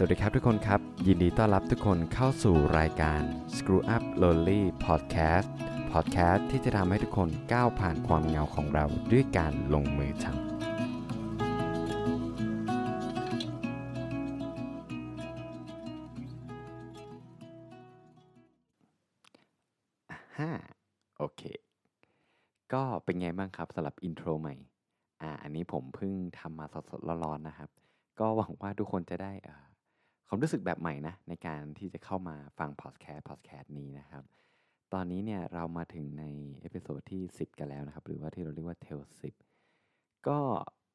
สวัสดีครับทุกคนครับ ยินดีต้อนรับทุกคนเข้าสู่รายการ Screw Up Lonely Podcast Podcast ที่จะทำให้ทุกคนก้าวผ่านความเงาของเราด้วยการลงมือทำฮ่าโอเค ก็เป็นไงบ้างครับสำหรับอินโทรใหม่ อ่า อันนี้ผมเพิ่งทำมาสดๆร้อนๆนะครับ ก็หวังว่าทุกคนจะได้อ่า ความรู้สึกแบบใหม่นะในการที่จะเข้ามาฟังพอดแคสต์พอดแคสต์นี้นะครับ ตอนนี้เนี่ยเรามาถึงใน episode ที่ 10 กันแล้วนะครับ หรือว่าที่เราเรียกว่า tale 10ก็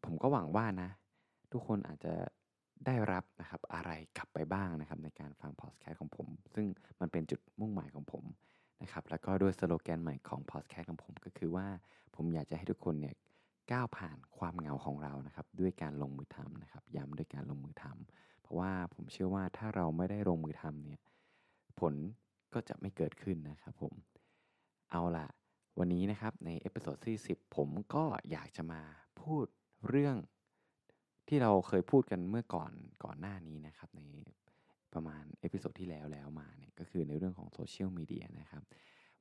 ผมก็หวังว่านะ ทุกคนอาจจะได้รับนะครับอะไรกลับไปบ้างนะครับ ในการฟังพอดแคสต์ของผม ซึ่งมันเป็นจุดมุ่งหมายของผมนะครับ แล้วก็ด้วยสโลแกนใหม่ของพอดแคสต์ของผมก็คือว่าผมอยากจะให้ทุกคนเนี่ย ก้าวผ่านความเหงาของเรานะครับ ด้วยการลงมือทำนะครับ ย้ำด้วยการลงมือทำเพราะว่าผมเชื่อว่าถ้าเราไม่ได้ลงมือทำเนี่ยผลก็จะไม่เกิดขึ้นนะครับผมเอาล่ะ วันนี้นะครับใน episode ที่10 ผมก็อยากจะมาพูดเรื่องที่เราเคยพูดกันเมื่อก่อนก่อนหน้านี้นะครับ ในประมาณ episode ที่แล้วแล้วมาเนี่ยก็คือในเรื่องของโซเชียลมีเดียนะครับ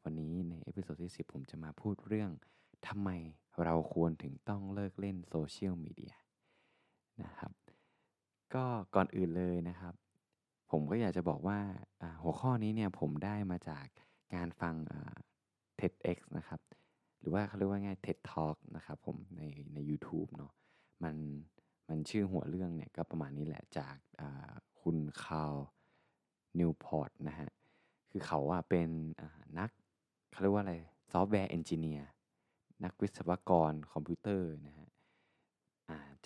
วันนี้ใน episode ที่ 10 ผมจะมาพูดเรื่องทำไม เราควรถึงต้องเลิกเล่นโซเชียลมีเดียนะครับก็ก่อนอื่นเลยนะครับ ผมก็อยากจะบอกว่าหัวข้อนี้เนี่ยผมได้มาจากการฟัง TEDx นะครับ หรือว่าเขาเรียกว่าไง TED Talk นะครับผมในใน u t u b e เนาะมันมันชื่อหัวเรื่องเนี่ยก็ประมาณนี้แหละจากคุณ Cal Newport นะฮะ คือเขาอะเป็นนักเขาเรียกว่าอะไร software engineer นักวิศวกรคอมพิวเตอร์นะฮะ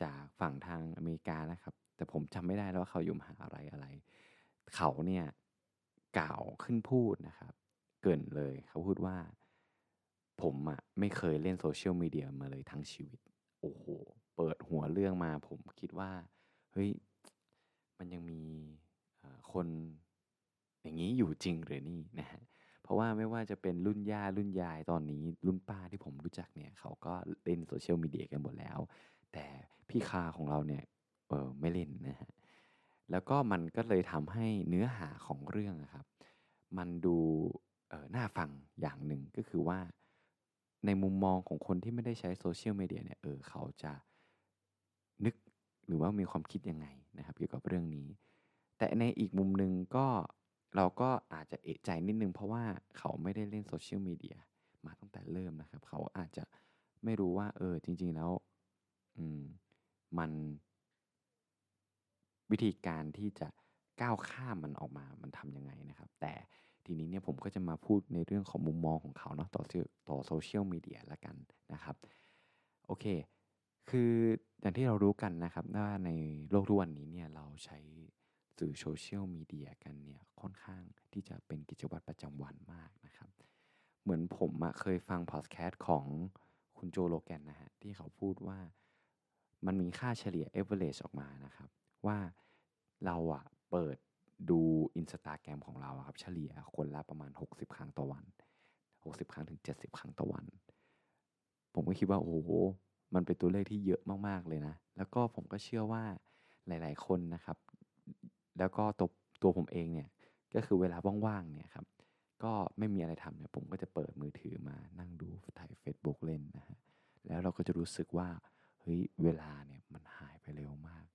จากฝั่งทางอเมริกานะครับ แต่ผมจำไม่ได้แล้วว่าเขาอยู่มหาอะไรอะไร เขาเนี่ยกล่าวขึ้นพูดนะครับ เกริ่นเลยเขาพูดว่า ผมอะไม่เคยเล่นโซเชียลมีเดียมาเลยทั้งชีวิต โอ้โห เปิดหัวเรื่องมา ผมคิดว่า เฮ้ย มันยังมีคนอย่างนี้อยู่จริงหรือนี่นะฮะ เพราะว่าไม่ว่าจะเป็นรุ่นย่ารุ่นยายตอนนี้ รุ่นป้าที่ผมรู้จักเนี่ยเขาก็เล่นโซเชียลมีเดียกันหมดแล้ว แต่พี่ Cal ของเราเนี่ยเออไม่เล่นนะฮะแล้วก็มันก็เลยทำให้เนื้อหาของเรื่องครับ มันดูเอ่อน่าฟังอย่างหนึ่งก็คือว่า ในมุมมองของคนที่ไม่ได้ใช้โซเชียลมีเดียเนี่ยเออเขาจะนึกหรือว่ามีความคิดยังไงนะครับ เกี่ยวกับเรื่องนี้ แต่ในอีกมุมหนึ่งก็ เราก็อาจจะเอะใจนิดนึง เพราะว่าเขาไม่ได้เล่นโซเชียลมีเดียมาตั้งแต่เริ่มนะครับ เขาอาจจะไม่รู้ว่า เออจริง ๆแล้ว อืมมัน วิธีการที่จะก้าวข้ามมันออกมา มันทำยังไงนะครับ แต่ทีนี้เนี่ยผมก็จะมาพูดในเรื่องของมุมมองของเขาเนาะต่อสื่อต่อโซเชียลมีเดียละกันนะครับ โอเค คืออย่างที่เรารู้กันนะครับว่าในโลกทุกวันนี้เนี่ยเราใช้ สื่อโซเชียลมีเดียกันเนี่ยค่อนข้างที่จะเป็นกิจวัตรประจำวันมากนะครับ เหมือนผมเคยฟังพอดแคสต์ของคุณโจโลแกนนะฮะที่เขาพูดว่ามันมีค่าเฉลี่ย average ออกมานะครับ ว่าเราอะเปิดดู Instagram ของเราครับเฉลี่ยคนละประมาณ 60 ครั้งต่อวัน 60 ครั้งถึง 70 ครั้งต่อวัน ผมก็คิดว่า โอ้โห มันเป็นตัวเลขที่เยอะมาก ๆ เลยนะ แล้วก็ผมก็เชื่อว่าหลาย ๆ คนนะครับ แล้วก็ตัวตัวผมเองเนี่ยก็คือเวลาว่างๆเนี่ยครับก็ไม่มีอะไรทำเนี่ยผมก็จะเปิดมือถือมานั่งดูถ่าย Facebook เล่นนะฮะแล้วเราก็จะรู้สึกว่าเฮ้ยเวลาเนี่ยมันหายไปเร็วมาก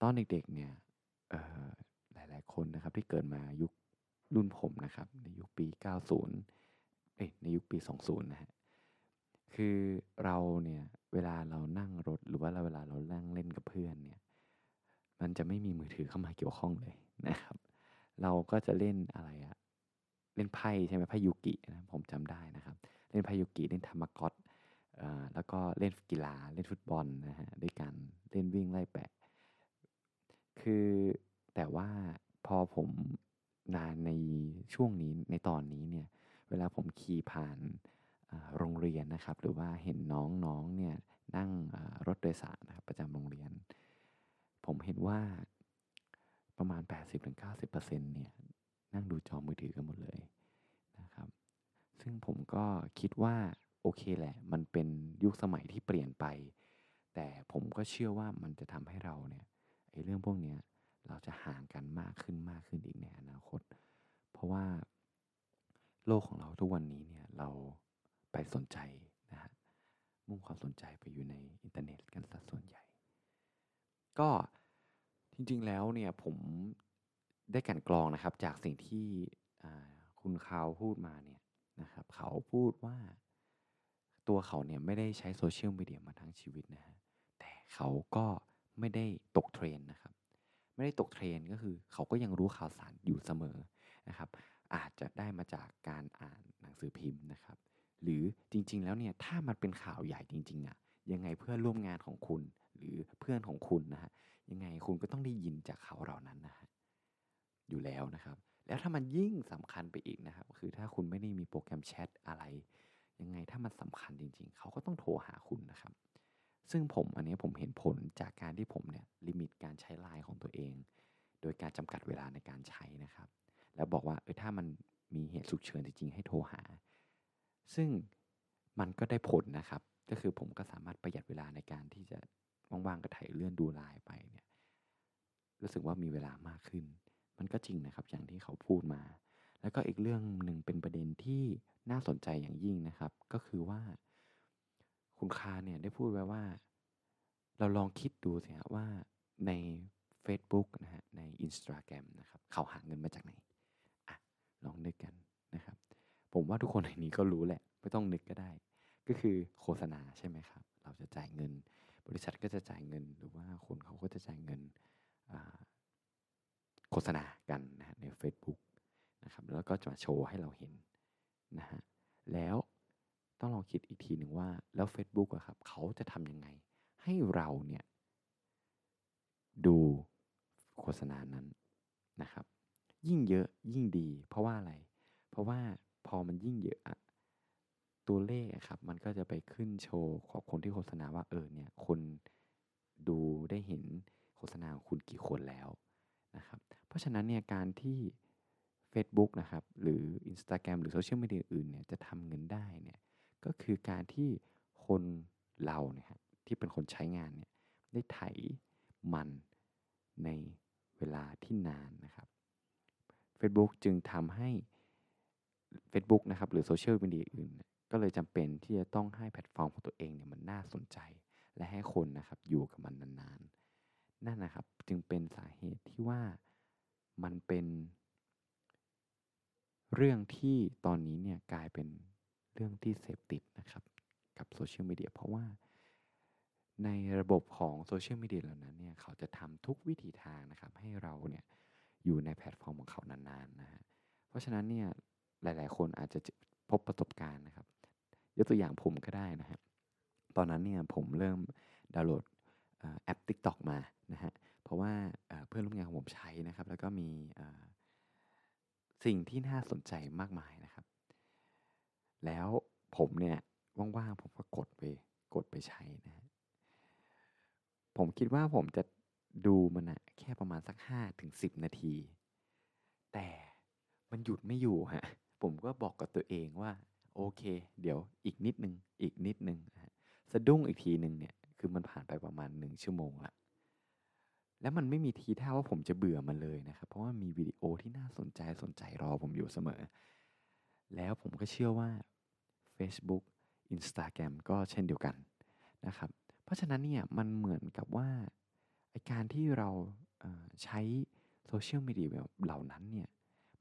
ตอนเด็กๆเนี่ยหลายๆคนนะครับที่เกิดมายุครุ่นผมนะครับในยุคปี 90 เอ้ยในยุคปี 20 นะฮะคือเราเนี่ยเวลาเรานั่งรถหรือว่าเราเวลาเรานั่งเล่นกับเพื่อนเนี่ย มันจะไม่มีมือถือเข้ามาเกี่ยวข้องเลยนะครับ เราก็จะเล่นอะไรอะเล่นไพ่ใช่ไหมไพ่ยูกินะผมจำได้นะครับ เล่นไพ่ยูกิเล่นธรรมกอตแล้วก็เล่นกีฬาเล่นฟุตบอลนะฮะด้วยกันเล่นวิ่งไล่แปะ คือแต่ว่าพอผมนานในช่วงนี้ในตอนนี้เนี่ยเวลาผมขี่ผ่านโรงเรียนนะครับ หรือว่าเห็นน้องๆเนี่ยนั่งรถโดยสารนะครับประจำโรงเรียน ผมเห็นว่าประมาณ 80-90%เนี่ยนั่งดูจอมือถือกันหมดเลยนะครับ ซึ่งผมก็คิดว่าโอเคแหละ มันเป็นยุคสมัยที่เปลี่ยนไป แต่ผมก็เชื่อว่ามันจะทำให้เราเนี่ยไอ้เรื่องพวกนี้เราจะห่างกันมากขึ้นมากขึ้นอีกในอนาคต เพราะว่าโลกของเราทุกวันนี้เนี่ยเราไปสนใจนะฮะมุ่งความสนใจไปอยู่ในอินเทอร์เน็ตกันสัดส่วนใหญ่ ก็จริงๆแล้วเนี่ยผมได้กลั่นกรองนะครับ จากสิ่งที่คุณ Cal พูดมาเนี่ยนะครับ เขาพูดว่าตัวเขาเนี่ยไม่ได้ใช้โซเชียลมีเดียมาทั้งชีวิตนะฮะแต่เขาก็ไม่ได้ตกเทรนนะครับ ไม่ได้ตกเทรนก็คือ เขาก็ยังรู้ข่าวสารอยู่เสมอนะครับ อาจจะได้มาจากการอ่านหนังสือพิมพ์นะครับ หรือจริงๆแล้วเนี่ยถ้ามันเป็นข่าวใหญ่จริงๆอะ่ะยังไงเพื่อนร่วมงานของคุณ หรือเพื่อนของคุณนะฮะยังไงคุณก็ต้องได้ยินจากเขาเหล่านั้นนะฮะอยู่แล้วนะครับ แล้วถ้ามันยิ่งสำคัญไปอีกนะครับ คือถ้าคุณไม่ได้มีโปรแกรมแชทอะไร ยังไงถ้ามันสำคัญจริง ๆ เขาก็ต้องโทรหาคุณนะครับ ซึ่งผมอันนี้ผมเห็นผลจากการที่ผมเนี่ยลิมิตการใช้ไลน์ของตัวเอง โดยการจำกัดเวลาในการใช้นะครับ แล้วบอกว่าเออถ้ามันมีเหตุฉุกเฉินจริงๆให้โทรหา ซึ่งมันก็ได้ผลนะครับ ก็คือผมก็สามารถประหยัดเวลาในการที่จะ ว่างๆก็ถ่ายเลื่อนดูไลน์ไปเนี่ยรู้สึกว่ามีเวลามากขึ้น มันก็จริงนะครับอย่างที่เขาพูดมา แล้วก็อีกเรื่องหนึ่งเป็นประเด็นที่น่าสนใจอย่างยิ่งนะครับ ก็คือว่า คุณคาเนี่ยได้พูดไว้ว่า เราลองคิดดูสิฮะว่าใน Facebook นะฮะใน Instagram นะครับเขาหาเงินมาจากไหนอะลองนึกกันนะครับ ผมว่าทุกคนในนี้ก็รู้แหละ ไม่ต้องนึกก็ได้ ก็คือโฆษณาใช่ไหมครับ เราจะจ่ายเงิน บริษัทก็จะจ่ายเงิน หรือว่าคนเขาก็จะจ่ายเงินโฆษณากันนะใน Facebook นะครับแล้วก็จะมาโชว์ให้เราเห็นนะฮะแล้วต้องลองคิดอีกทีหนึ่งว่าแล้ว Facebook อะครับเขาจะทำยังไง ให้เราเนี่ยดูโฆษณานั้นนะครับ ยิ่งเยอะยิ่งดี เพราะว่าอะไร เพราะว่าพอมันยิ่งเยอะอะ ตัวเลขครับ มันก็จะไปขึ้นโชว์ของคนที่โฆษณาว่าเออเนี่ยคนดูได้เห็นโฆษณาของคุณกี่คนแล้วนะครับ เพราะฉะนั้นเนี่ยการที่ Facebook นะครับ หรือ Instagram หรือโซเชียลมีเดียอื่นเนี่ยจะทำเงินได้เนี่ยก็คือการที่คนเราเนี่ยที่เป็นคนใช้งานเนี่ยได้ไถมันในเวลาที่นานนะครับ Facebook จึงทำให้ Facebook นะครับหรือโซเชียลมีเดียอื่น ก็เลยจำเป็นที่จะต้องให้แพลตฟอร์มของตัวเองเนี่ยมันน่าสนใจ และให้คนนะครับอยู่กับมันนานๆ นั่นนะครับจึงเป็นสาเหตุที่ว่ามันเป็นเรื่องที่ตอนนี้เนี่ยกลายเป็นเรื่องที่เสพติดนะครับกับโซเชียลมีเดียเพราะว่าในระบบของโซเชียลมีเดียเหล่านั้นเนี่ยเขาจะทำทุกวิถีทางนะครับให้เราเนี่ยอยู่ในแพลตฟอร์มของเขานานๆนะฮะเพราะฉะนั้นเนี่ยหลายๆ คนอาจจะพบประสบการณ์นะครับ ยกตัวอย่างผมก็ได้นะฮะตอนนั้นเนี่ยผมเริ่มดาวน์โหลดแอป TikTok มานะฮะเพราะว่าเพื่อนร่วมงานของผมใช้นะครับ แล้วก็มีสิ่งที่น่าสนใจมากมายนะครับ แล้วผมเนี่ยว่างๆผมก็กดไปกดไปใช้นะฮะผมคิดว่าผมจะดูมันอะแค่ประมาณสักห้าถึงสิบนาที แต่มันหยุดไม่อยู่ฮะผมก็บอกกับตัวเองว่า โอเค เดี๋ยวอีกนิดนึงอีกนิดนึงสะดุ้งอีกทีหนึ่งเนี่ยคือมันผ่านไปประมาณหนึ่งชั่วโมงละแล้วมันไม่มีทีท่าว่าผมจะเบื่อมันเลยนะครับ เพราะว่ามีวิดีโอที่น่าสนใจสนใจรอผมอยู่เสมอ แล้วผมก็เชื่อว่า Facebook Instagram ก็เช่นเดียวกันนะครับ เพราะฉะนั้นเนี่ยมันเหมือนกับว่าการที่เราใช้โซเชียลมีเดียเหล่านั้นเนี่ย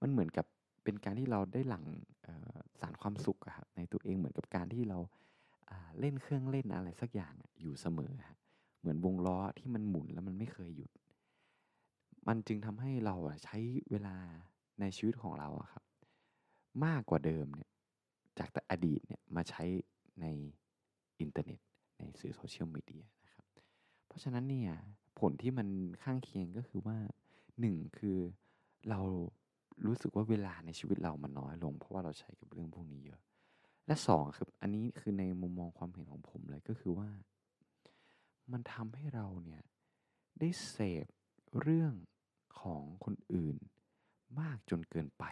มันเหมือนกับ เป็นการที่เราได้หลั่งสารความสุขครับในตัวเองเหมือนกับการที่เราเล่นเครื่องเล่นอะไรสักอย่างอยู่เสมอครับเหมือนวงล้อที่มันหมุนแล้วมันไม่เคยหยุด มันจึงทำให้เราใช้เวลาในชีวิตของเราครับ มากกว่าเดิมเนี่ยจากแต่อดีตเนี่ยมาใช้ในอินเทอร์เน็ตในสื่อโซเชียลมีเดียนะครับ เพราะฉะนั้นเนี่ยผลที่มันข้างเคียงก็คือว่าหนึ่งคือเรา รู้สึกว่าเวลาในชีวิตเรามันน้อยลง เพราะว่าเราใช้กับเรื่องพวกนี้เยอะ และสองคืออันนี้คือในมุมมองความเห็นของผมเลยก็คือว่า มันทำให้เราเนี่ยได้เสพเรื่องของคนอื่นมากจนเกินไป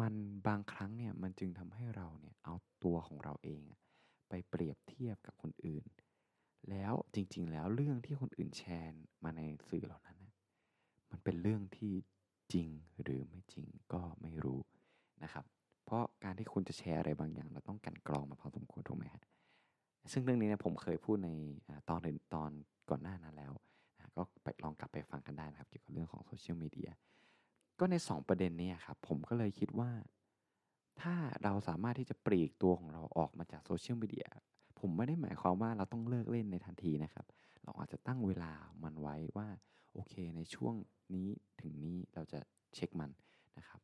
มันบางครั้งเนี่ยมันจึงทำให้เราเนี่ยเอาตัวของเราเอง ไปเปรียบเทียบกับคนอื่น แล้วจริงๆแล้วเรื่องที่คนอื่นแชร์มาในสื่อเหล่านั้น มันเป็นเรื่องที่ จริงหรือไม่จริงก็ไม่รู้นะครับ เพราะการที่คุณจะแชร์อะไรบางอย่าง เราต้องกันกรองมาพอสมควรถูกไหมฮะซึ่งเรื่องนี้นี่ยผมเคยพูดในตอนตอนก่อนหน้านั้นแล้วนะก็ไปลองกลับไปฟังกันได้นะครับ เกี่ยวกับเรื่องของโซเชียลมีเดียก็ใน 2 ประเด็นนี้ครับผมก็เลยคิดว่า ถ้าเราสามารถที่จะปลีกตัวของเราออกมาจากโซเชียลมีเดียผมไม่ได้หมายความว่าเราต้องเลิกเล่นในทันทีนะครับ เราอาจจะตั้งเวลามันไว้ว่า โอเค ในช่วงนี้ถึงนี้เราจะเช็คมันนะครับ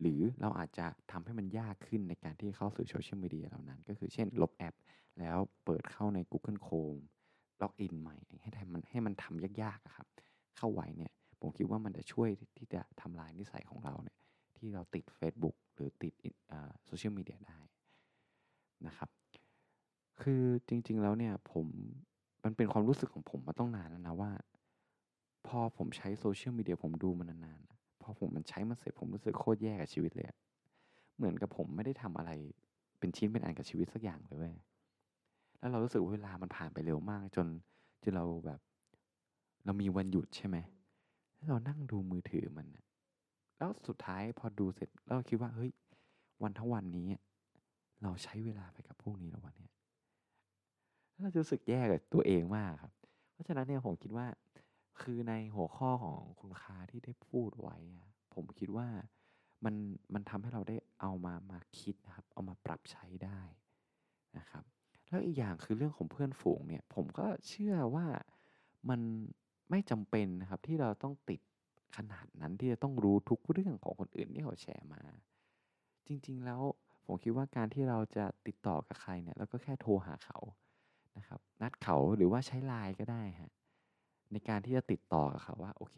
หรือเราอาจจะทำให้มันยากขึ้นในการที่เข้าสู่โซเชียลมีเดียเหล่านั้น ก็คือเช่น ลบแอป แล้วเปิดเข้าใน Google Chrome ล็อกอินใหม่ ให้ทำมันให้มันทำยากๆครับ เข้าไว้เนี่ยผมคิดว่ามันจะช่วยที่จะทำลายนิสัยของเราเนี่ยที่เราติด Facebook หรือติดโซเชียลมีเดียได้นะครับ คือจริงๆแล้วเนี่ยผมมันเป็นความรู้สึกของผมมาต้องนานแล้วนะว่า พอผมใช้โซเชียลมีเดียผมดูมันนานๆ พอผมมันใช้มันเสร็จผมรู้สึกโคตรแย่กับชีวิตเลยเหมือนกับผมไม่ได้ทำอะไรเป็นชิ้นเป็นอันกับชีวิตสักอย่างเลยเว้ยแล้วเรารู้สึกเวลามันผ่านไปเร็วมาก จนจนเราแบบ เรามีวันหยุดใช่ไหมแล้วเรานั่งดูมือถือมันแล้วสุดท้ายพอดูเสร็จเราคิดว่าเฮ้ย วันทั้งวันนี้ เราใช้เวลาไปกับพวกนี้แล้ววันนี้เราจะรู้สึกแย่กับตัวเองมากครับ เพราะฉะนั้นเนี่ยผมคิดว่า คือในหัวข้อของคุณค่าที่ได้พูดไว้ผมคิดว่ามันมันทำให้เราได้เอามามาคิดนะครับ เอามาปรับใช้ได้นะครับ แล้วอีกอย่างคือเรื่องของเพื่อนฝูงเนี่ย ผมก็เชื่อว่ามันไม่จำเป็นนะครับที่เราต้องติดขนาดนั้นที่จะต้องรู้ทุกเรื่องของคนอื่นที่เขาแชร์มา จริง ๆ แล้วผมคิดว่าการที่เราจะติดต่อกับใครเนี่ยเราก็แค่โทรหาเขานะครับ นัดเขาหรือว่าใช้ไลน์ก็ได้ฮะ ในการที่จะติดต่อกับเขาว่า โอเค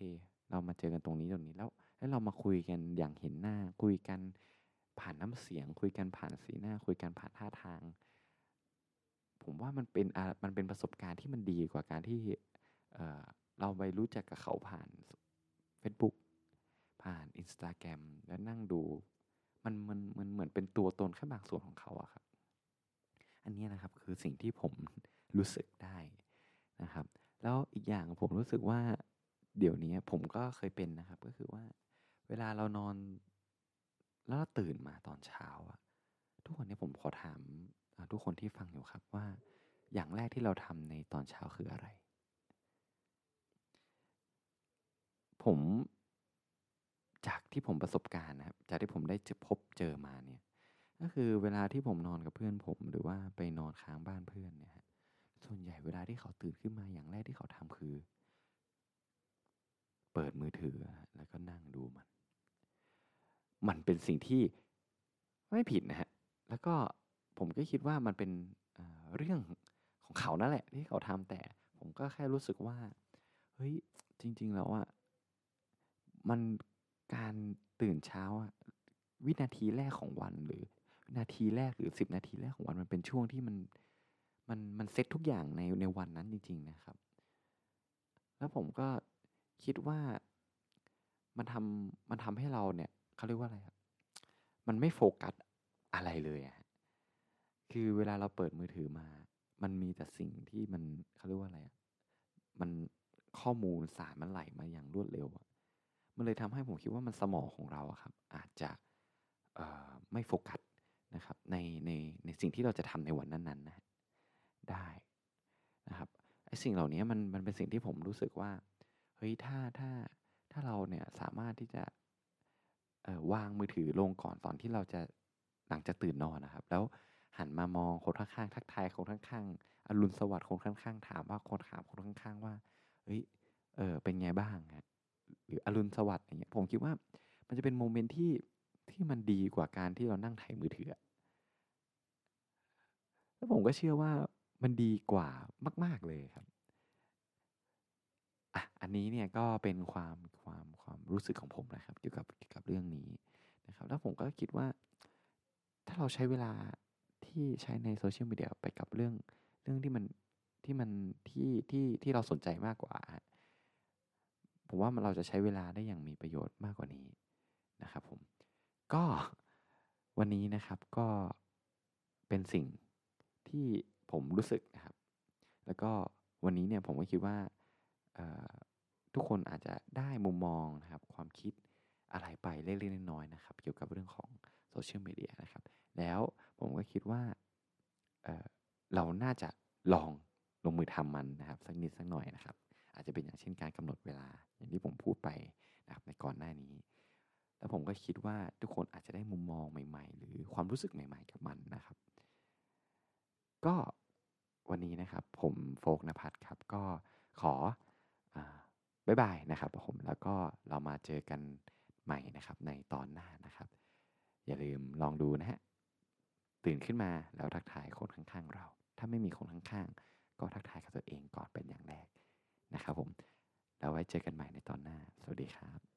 เรามาเจอกันตรงนี้ตรงนี้แล้วแล้วเรามาคุยกันอย่างเห็นหน้า คุยกันผ่านน้ำเสียง คุยกันผ่านสีหน้า คุยกันผ่านท่าทาง ผมว่ามันเป็นมันเป็นประสบการณ์ที่มันดีกว่าการที่เเราไปรู้จักกับเขาผ่าน Facebook ผ่าน Instagram แล้วนั่งดู มันมันมันเหมือนเป็นตัวตนแค่บางส่วนของเขาอะครับ อันนี้นะครับคือสิ่งที่ผมรู้สึกได้นะครับ แล้วอีกอย่างผมรู้สึกว่า เดี๋ยวนี้ผมก็เคยเป็นนะครับ ก็คือว่า เวลาเรานอน แล้วตื่นมาตอนเช้าอะทุกวันนี้ผมขอถามทุกคนที่ฟังอยู่ครับว่า อย่างแรกที่เราทำในตอนเช้าคืออะไร ผมจากที่ผมประสบการณ์นะครับ จากที่ผมได้พบเจอมาเนี่ย ก็คือเวลาที่ผมนอนกับเพื่อนผม หรือว่าไปนอนค้างบ้านเพื่อนเนี่ย ส่วนใหญ่เวลาที่เขาตื่นขึ้นมาอย่างแรกที่เขาทำคือ เปิดมือถือแล้วก็นั่งดูมัน มันเป็นสิ่งที่ไม่ผิดนะฮะ แล้วก็ผมก็คิดว่ามันเป็นเรื่องของเขานั่นแหละ ที่เขาทำแต่ผมก็แค่รู้สึกว่าเฮ้ยจริง ๆ แล้วอะมันการตื่นเช้าอะวินาทีแรกของวันหรือ นาทีแรกหรือสิบนาทีแรกของวันมันเป็นช่วงที่มัน มันมันเซ็ตทุกอย่างในในวันนั้นจริง ๆนะครับ แล้วผมก็คิดว่ามันทำมันทำให้เราเนี่ยเขาเรียกว่าอะไรครับมันไม่โฟกัสอะไรเลยอะคือเวลาเราเปิดมือถือมา มันมีแต่สิ่งที่มันเขาเรียกว่าอะไรอะมันข้อมูลสารมันไหลมาอย่างรวดเร็วอะมันเลยทำให้ผมคิดว่ามันสมองของเราอะครับ อาจจะไม่โฟกัสนะครับในในในสิ่งที่เราจะทำในวันนั้นๆนะ ได้นะครับไอ้สิ่งเหล่านี้มันมันเป็นสิ่งที่ผมรู้สึกว่าเฮ้ยถ้าถ้าถ้าเราเนี่ยสามารถที่จะวางมือถือลงก่อนตอนที่เราจะหลังจากตื่นนอนนะครับ แล้วหันมามองคนข้างๆทักทายคนข้างๆอรุณสวัสดิ์คนข้างๆถามว่าคนถามคนข้างๆว่าเฮ้ยเออเป็นไงบ้างฮะหรืออรุณสวัสดิ์อย่างเงี้ยผมคิดว่ามันจะเป็นโมเมนต์ที่ที่มันดีกว่าการที่เรานั่งถ่ายมือถือแล้วผมก็เชื่อว่า มันดีกว่ามาก ๆเลยครับอะอันนี้เนี่ยก็เป็นความความความรู้สึกของผมนะครับ เกี่ยวกับเกี่ยวกับเรื่องนี้นะครับ แล้วผมก็คิดว่า ถ้าเราใช้เวลาที่ใช้ในโซเชียลมีเดียไปกับเรื่องเรื่องที่มันที่มันที่ที่ที่เราสนใจมากกว่า ผมว่าเราจะใช้เวลาได้อย่างมีประโยชน์มากกว่านี้นะครับผมก็วันนี้นะครับก็เป็นสิ่งที่ ผมรู้สึกนะครับ แล้วก็วันนี้เนี่ยผมก็คิดว่าทุกคนอาจจะได้มุมมองนะครับ ความคิดอะไรไปเล็กๆน้อยๆนะครับ เกี่ยวกับเรื่องของโซเชียลมีเดียนะครับ แล้วผมก็คิดว่าเเราน่าจะลองลงมือทำมันนะครับ สักนิดสักหน่อยนะครับ อาจจะเป็นอย่างเช่นการกำหนดเวลา อย่างที่ผมพูดไปนะครับในก่อนหน้านี้ แล้วผมก็คิดว่าทุกคนอาจจะได้มุมมองใหม่ ๆ หรือความรู้สึกใหม่ ๆ กับมันนะครับ ก็ วันนี้นะครับผมโฟกนภัทรครับก็ขอบายบายนะครับผมแล้วก็เรามาเจอกันใหม่นะครับในตอนหน้านะครับ อย่าลืมลองดูนะฮะตื่นขึ้นมาแล้วทักทายคนข้างๆ เรา ถ้าไม่มีคนข้างๆ ก็ทักทายกับตัวเองก่อนเป็นอย่างแรกนะครับผมแล้วไว้เจอกันใหม่ในตอนหน้า สวัสดีครับ